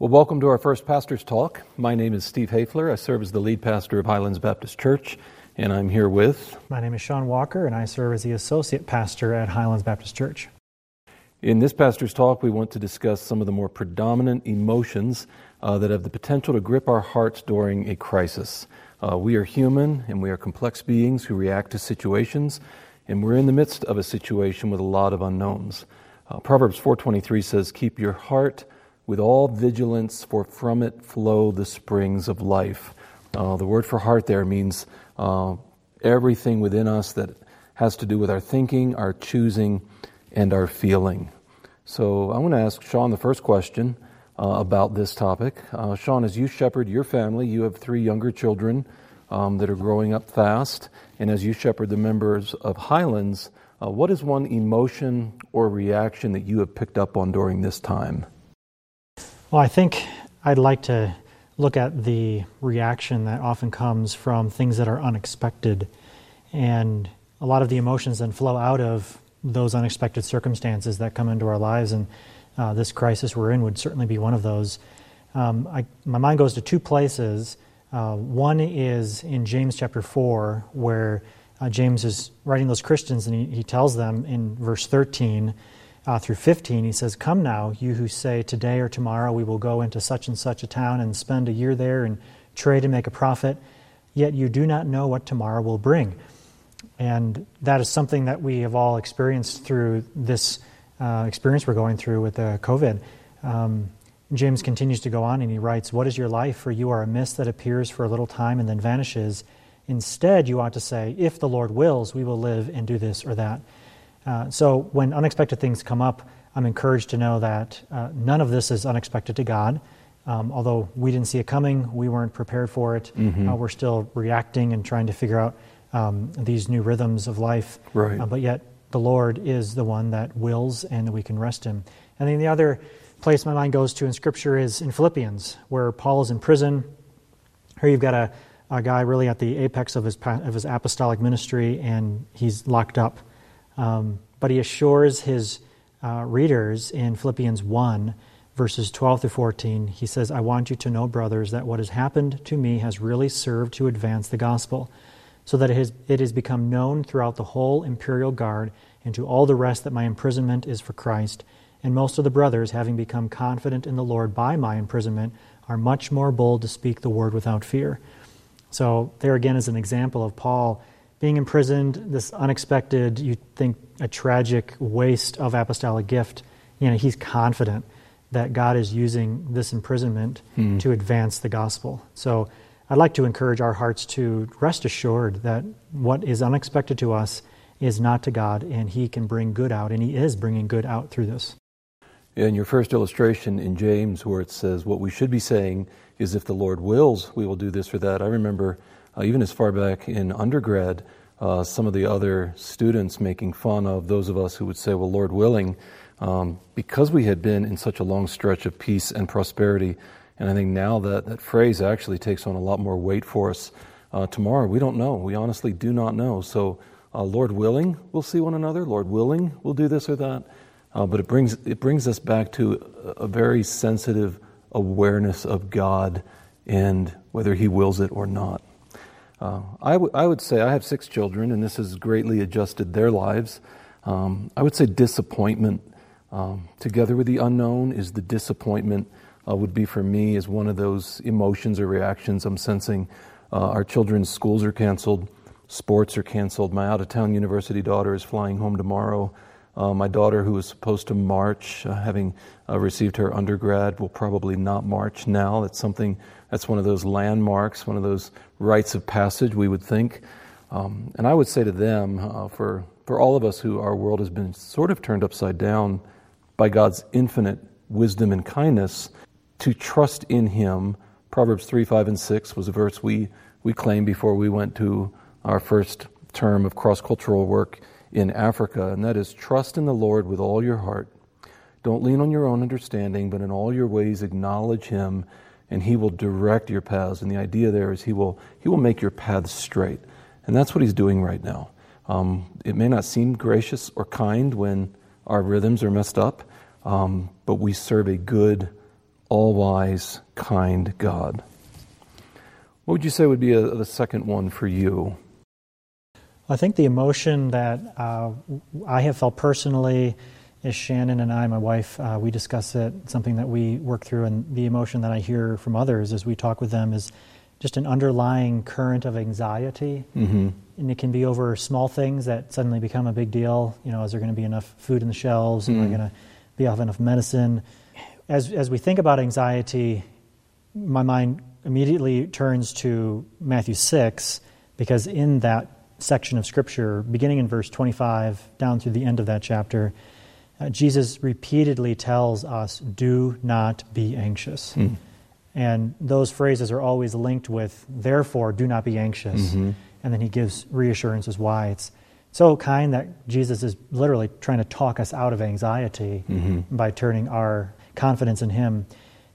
Well, welcome to our first pastor's talk. My name is Steve Hafler. I serve as the lead pastor of Highlands Baptist Church, and I'm here with. My name is Sean Walker, and I serve as the associate pastor at Highlands Baptist Church. In this pastor's talk, we want to discuss some of the more predominant emotions uh, that have the potential to grip our hearts during a crisis. Uh, we are human, and we are complex beings who react to situations, and we're in the midst of a situation with a lot of unknowns. Uh, Proverbs 4:23 says, "Keep your heart." With all vigilance, for from it flow the springs of life. Uh, the word for heart there means uh, everything within us that has to do with our thinking, our choosing, and our feeling. So I want to ask Sean the first question uh, about this topic. Uh, Sean, as you shepherd your family, you have three younger children um, that are growing up fast, and as you shepherd the members of Highlands, uh, what is one emotion or reaction that you have picked up on during this time? Well, I think I'd like to look at the reaction that often comes from things that are unexpected. And a lot of the emotions then flow out of those unexpected circumstances that come into our lives. And uh, this crisis we're in would certainly be one of those. Um, I, my mind goes to two places. Uh, one is in James chapter 4, where uh, James is writing those Christians, and he, he tells them in verse 13 uh, through 15, he says, Come now, you who say, Today or tomorrow we will go into such and such a town and spend a year there and trade and make a profit, yet you do not know what tomorrow will bring. And that is something that we have all experienced through this uh, experience we're going through with uh, COVID. Um, James continues to go on and he writes, What is your life? For you are a mist that appears for a little time and then vanishes. Instead, you ought to say, If the Lord wills, we will live and do this or that. Uh, so when unexpected things come up, I'm encouraged to know that uh, none of this is unexpected to God. Um, although we didn't see it coming, we weren't prepared for it. Mm-hmm. Uh, we're still reacting and trying to figure out um, these new rhythms of life. Right. Uh, but yet, the Lord is the one that wills, and we can rest Him. And then the other place my mind goes to in Scripture is in Philippians, where Paul is in prison. Here you've got a, a guy really at the apex of his, of his apostolic ministry, and he's locked up. Um, but he assures his uh, readers in Philippians 1, verses 12 through 14, he says, I want you to know, brothers, that what has happened to me has really served to advance the gospel, so that it has, it has become known throughout the whole imperial guard and to all the rest that my imprisonment is for Christ. And most of the brothers, having become confident in the Lord by my imprisonment, are much more bold to speak the word without fear. So, there again is an example of Paul being imprisoned, this unexpected, you think a tragic waste of apostolic gift, you know, he's confident that God is using this imprisonment mm. to advance the gospel. So I'd like to encourage our hearts to rest assured that what is unexpected to us is not to God, and He can bring good out, and He is bringing good out through this. In your first illustration in James, where it says, What we should be saying is, if the Lord wills, we will do this or that, I remember uh, even as far back in undergrad, uh, some of the other students making fun of those of us who would say, well, Lord willing, um, because we had been in such a long stretch of peace and prosperity, and I think now that that phrase actually takes on a lot more weight for us. Uh, tomorrow, we don't know. We honestly do not know. So, uh, Lord willing, we'll see one another. Lord willing, we'll do this or that. Uh, but it brings, it brings us back to a, a very sensitive awareness of God and whether He wills it or not. Uh, I, w- I would say I have six children, and this has greatly adjusted their lives. Um, I would say disappointment, um, together with the unknown, is the disappointment, uh, would be for me, is one of those emotions or reactions I'm sensing. Uh, our children's schools are canceled, sports are canceled. My out of town university daughter is flying home tomorrow. Uh, my daughter, who was supposed to march, uh, having uh, received her undergrad, will probably not march now. That's something, that's one of those landmarks, one of those rites of passage, we would think. Um, and I would say to them, uh, for, for all of us who our world has been sort of turned upside down by God's infinite wisdom and kindness, to trust in Him. Proverbs 3, 5, and 6 was a verse we, we claimed before we went to our first term of cross cultural work in Africa, and that is trust in the Lord with all your heart. Don't lean on your own understanding, but in all your ways acknowledge Him, and He will direct your paths. And the idea there is He will, he will make your paths straight. And that's what He's doing right now. Um, it may not seem gracious or kind when our rhythms are messed up, um, but we serve a good, all wise, kind God. What would you say would be a, the second one for you? I think the emotion that uh, I have felt personally is Shannon and I, my wife, uh, we discuss it, something that we work through, and the emotion that I hear from others as we talk with them is just an underlying current of anxiety. Mm-hmm. And it can be over small things that suddenly become a big deal. You know, is there going to be enough food in the shelves? Mm. Am I mm. going to be off enough medicine? As, as we think about anxiety, my mind immediately turns to Matthew 6, because in that section of Scripture, beginning in verse 25 down through the end of that chapter, uh, Jesus repeatedly tells us, Do not be anxious. Mm. And those phrases are always linked with, therefore, do not be anxious. Mm-hmm. And then he gives reassurances why. It's so kind that Jesus is literally trying to talk us out of anxiety mm-hmm. by turning our confidence in him.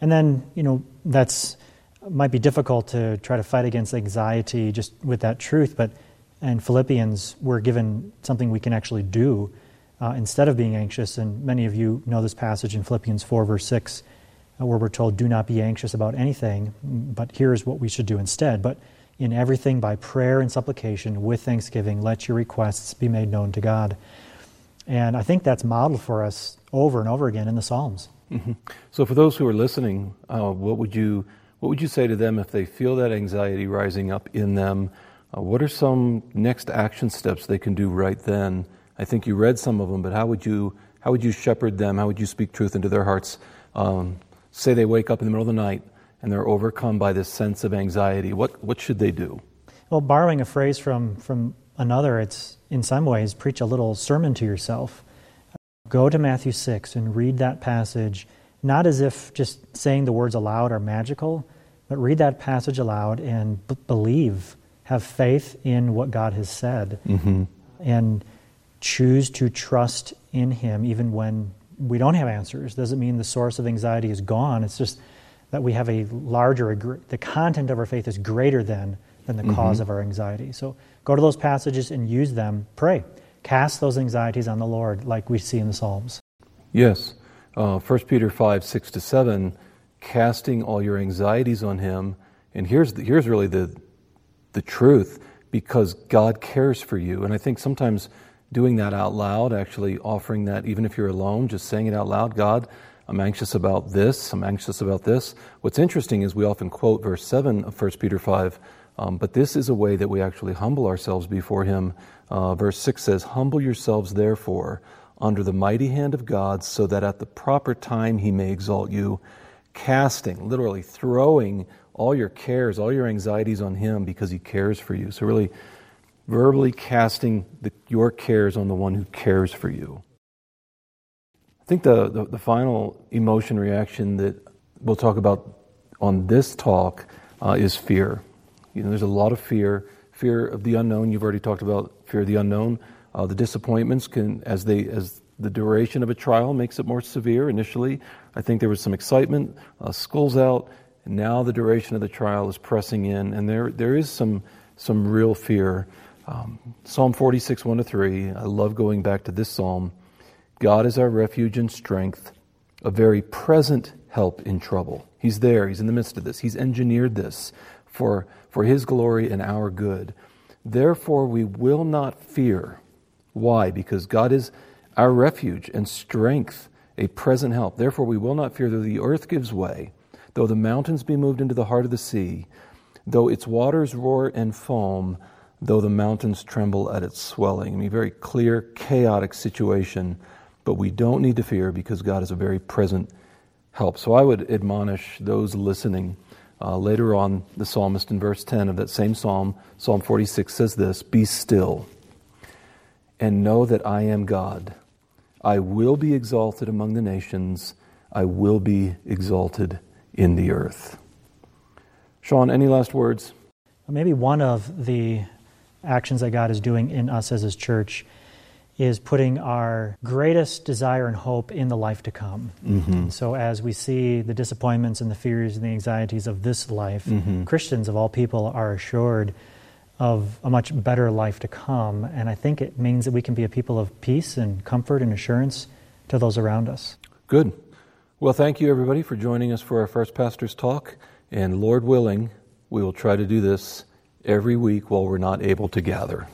And then, you know, that's might be difficult to try to fight against anxiety just with that truth, but in Philippians, we're given something we can actually do uh, instead of being anxious. And many of you know this passage in Philippians 4, verse 6 uh, where we're told, do not be anxious about anything, but here's what we should do instead. But in everything, by prayer and supplication, with thanksgiving, let your requests be made known to God. And I think that's modeled for us over and over again in the Psalms. Mm-hmm. So, for those who are listening, uh, what would you what would you say to them if they feel that anxiety rising up in them? Uh, what are some next action steps they can do right then? I think you read some of them, but how would you how would you shepherd them? How would you speak truth into their hearts um, say they wake up in the middle of the night and they're overcome by this sense of anxiety, what, what should they do? Well, borrowing a phrase from, from another, it's in some ways preach a little sermon to yourself. Go to Matthew 6 and read that passage, not as if just saying the words aloud are magical, but read that passage aloud and b- believe, have faith in what God has said, mm-hmm. and choose to trust in Him even when we don't have answers doesn't mean the source of anxiety is gone. It's just that we have a larger, the content of our faith is greater than, than the mm-hmm. cause of our anxiety. So go to those passages and use them. Pray. Cast those anxieties on the Lord, like we see in the Psalms. Yes. Uh, 1 Peter 5, 6 to 7, casting all your anxieties on Him. And here's, the, here's really the, the truth because God cares for you. And I think sometimes doing that out loud, actually offering that, even if you're alone, just saying it out loud God, I'm anxious about this, I'm anxious about this. What's interesting is we often quote verse 7 of 1 Peter 5, um, but this is a way that we actually humble ourselves before Him. Uh, verse 6 says, Humble yourselves, therefore, under the mighty hand of God, so that at the proper time He may exalt you, casting, literally throwing all your cares, all your anxieties on Him because He cares for you. So, really, verbally casting the, your cares on the one who cares for you. I think the, the, the, final emotion reaction that we'll talk about on this talk uh, is fear. You know, there's a lot of fear, fear of the unknown. You've already talked about fear of the unknown. Uh, the disappointments can, as they, as the duration of a trial makes it more severe. Initially, I think there was some excitement. Uh, school's out, now the duration of the trial is pressing in, and there, there is some, some real fear. Um, psalm 46, 1 to 3, I love going back to this psalm. God is our refuge and strength, a very present help in trouble. He's there, He's in the midst of this. He's engineered this for, for His glory and our good. Therefore, we will not fear. Why? Because God is our refuge and strength, a present help. Therefore, we will not fear though the earth gives way, though the mountains be moved into the heart of the sea, though its waters roar and foam though the mountains tremble at its swelling. I mean, very clear, chaotic situation, but we don't need to fear because God is a very present help. So I would admonish those listening. Uh, later on, the psalmist in verse 10 of that same psalm, Psalm 46, says this Be still and know that I am God. I will be exalted among the nations, I will be exalted in the earth. Sean, any last words? Maybe one of the actions that God is doing in us as His church is putting our greatest desire and hope in the life to come. Mm-hmm. So, as we see the disappointments and the fears and the anxieties of this life, mm-hmm. Christians of all people are assured of a much better life to come. And I think it means that we can be a people of peace and comfort and assurance to those around us. Good. Well, thank you, everybody, for joining us for our first pastor's talk. And Lord willing, we will try to do this every week while we're not able to gather.